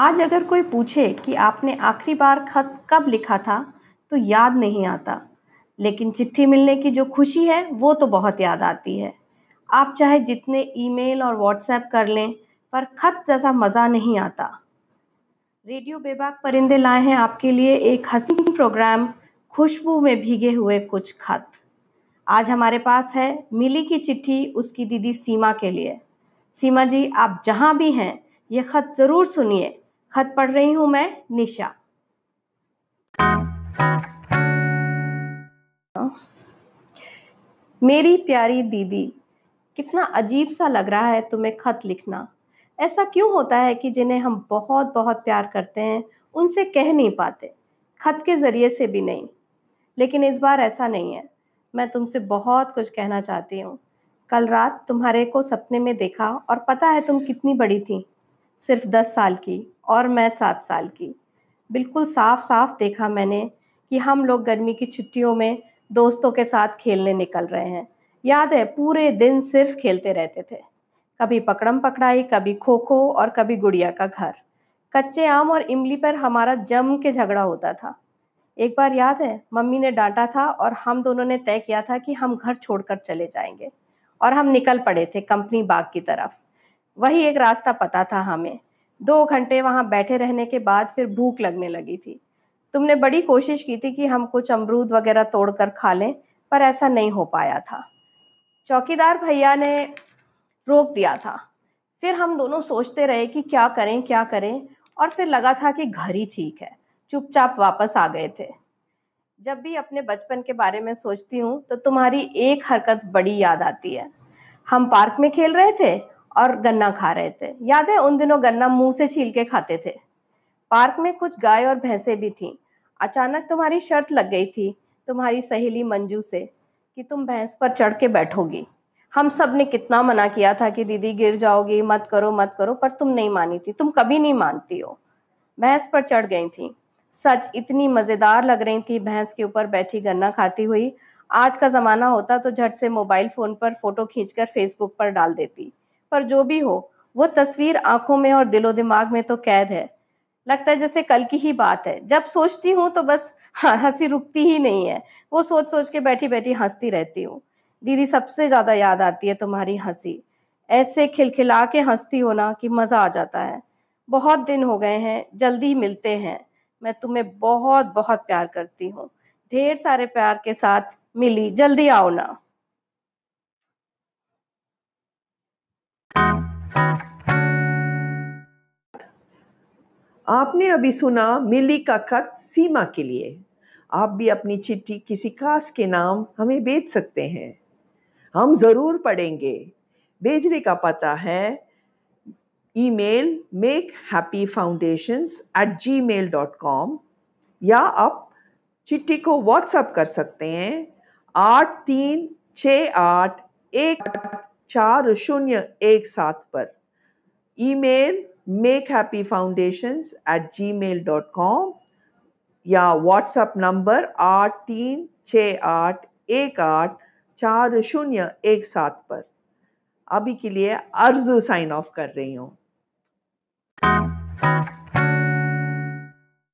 आज अगर कोई पूछे कि आपने आखिरी बार खत कब लिखा था तो याद नहीं आता। लेकिन चिट्ठी मिलने की जो खुशी है, वो तो बहुत याद आती है। आप चाहे जितने ईमेल और व्हाट्सएप कर लें, पर खत जैसा मज़ा नहीं आता। रेडियो बेबाक परिंदे लाए हैं आपके लिए एक हसीन प्रोग्राम, खुशबू में भीगे हुए कुछ खत। आज हमारे पास है मिली की चिट्ठी उसकी दीदी सीमा के लिए। सीमा जी, आप जहाँ भी हैं, ये खत ज़रूर सुनिए। खत पढ़ रही हूँ मैं, निशा। मेरी प्यारी दीदी, कितना अजीब सा लग रहा है तुम्हें खत लिखना। ऐसा क्यों होता है कि जिन्हें हम बहुत बहुत प्यार करते हैं, उनसे कह नहीं पाते? खत के ज़रिए से भी नहीं। लेकिन इस बार ऐसा नहीं है। मैं तुमसे बहुत कुछ कहना चाहती हूँ। कल रात तुम्हारे को सपने में देखा और पता है तुम कितनी बड़ी थी। सिर्फ़ दस साल की और मैं सात साल की। बिल्कुल साफ़ साफ़ देखा मैंने कि हम लोग गर्मी की छुट्टियों में दोस्तों के साथ खेलने निकल रहे हैं। याद है, पूरे दिन सिर्फ़ खेलते रहते थे। कभी पकड़म पकड़ाई, कभी खो खो और कभी गुड़िया का घर। कच्चे आम और इमली पर हमारा जम के झगड़ा होता था। एक बार याद है, मम्मी ने डांटा था और हम दोनों ने तय किया था कि हम घर छोड़कर चले जाएँगे और हम निकल पड़े थे कंपनी बाग की तरफ़। वही एक रास्ता पता था हमें। दो घंटे वहाँ बैठे रहने के बाद फिर भूख लगने लगी थी। तुमने बड़ी कोशिश की थी कि हम कुछ अमरूद वगैरह तोड़ कर खा लें, पर ऐसा नहीं हो पाया था। चौकीदार भैया ने रोक दिया था। फिर हम दोनों सोचते रहे कि क्या करें क्या करें, और फिर लगा था कि घर ही ठीक है। चुपचाप वापस आ गए थे। जब भी अपने बचपन के बारे में सोचती हूँ तो तुम्हारी एक हरकत बड़ी याद आती है। हम पार्क में खेल रहे थे और गन्ना खा रहे थे। याद है, उन दिनों गन्ना मुँह से छील के खाते थे। पार्क में कुछ गाय और भैंसें भी थीं। अचानक तुम्हारी शर्त लग गई थी, तुम्हारी सहेली मंजू से, कि तुम भैंस पर चढ़ के बैठोगी। हम सबने कितना मना किया था कि दीदी गिर जाओगी, मत करो मत करो, पर तुम नहीं मानी थी, तुम कभी नहीं मानती हो। भैंस पर चढ़ गई थी। सच, इतनी मज़ेदार लग रही थी भैंस के ऊपर बैठी गन्ना खाती हुई। आज का ज़माना होता तो झट से मोबाइल फ़ोन पर फ़ोटो खींचकर फेसबुक पर डाल देती। पर जो भी हो वो तस्वीर आँखों में और दिलो दिमाग में तो कैद है। लगता है जैसे कल की ही बात है। जब सोचती हूँ तो बस हाँ, हँसी रुकती ही नहीं है। वो सोच सोच के बैठी बैठी हंसती रहती हूँ। दीदी सबसे ज़्यादा याद आती है तुम्हारी हँसी। ऐसे खिलखिला के हंसती हो ना कि मज़ा आ जाता है। बहुत दिन हो गए हैं जल्दी मिलते हैं। मैं तुम्हें बहुत बहुत प्यार करती हूँ। ढेर सारे प्यार के साथ मिली जल्दी आओ ना। आपने अभी सुना मिली का खत सीमा के लिए। आप भी अपनी चिट्ठी किसी खास के नाम हमें भेज सकते हैं। हम ज़रूर पढ़ेंगे। भेजने का पता है, email make happy foundations at Gmail dot com या आप चिट्ठी को व्हाट्सअप कर सकते हैं, आठ तीन छ आठ एक चार शून्य एक सात पर। Email make happy foundations at Gmail dot com या व्हाट्सएप नंबर आठ तीन छ आठ एक आठ चार शून्य एक सात पर। अभी के लिए अर्जू साइन ऑफ़ कर रही हूँ।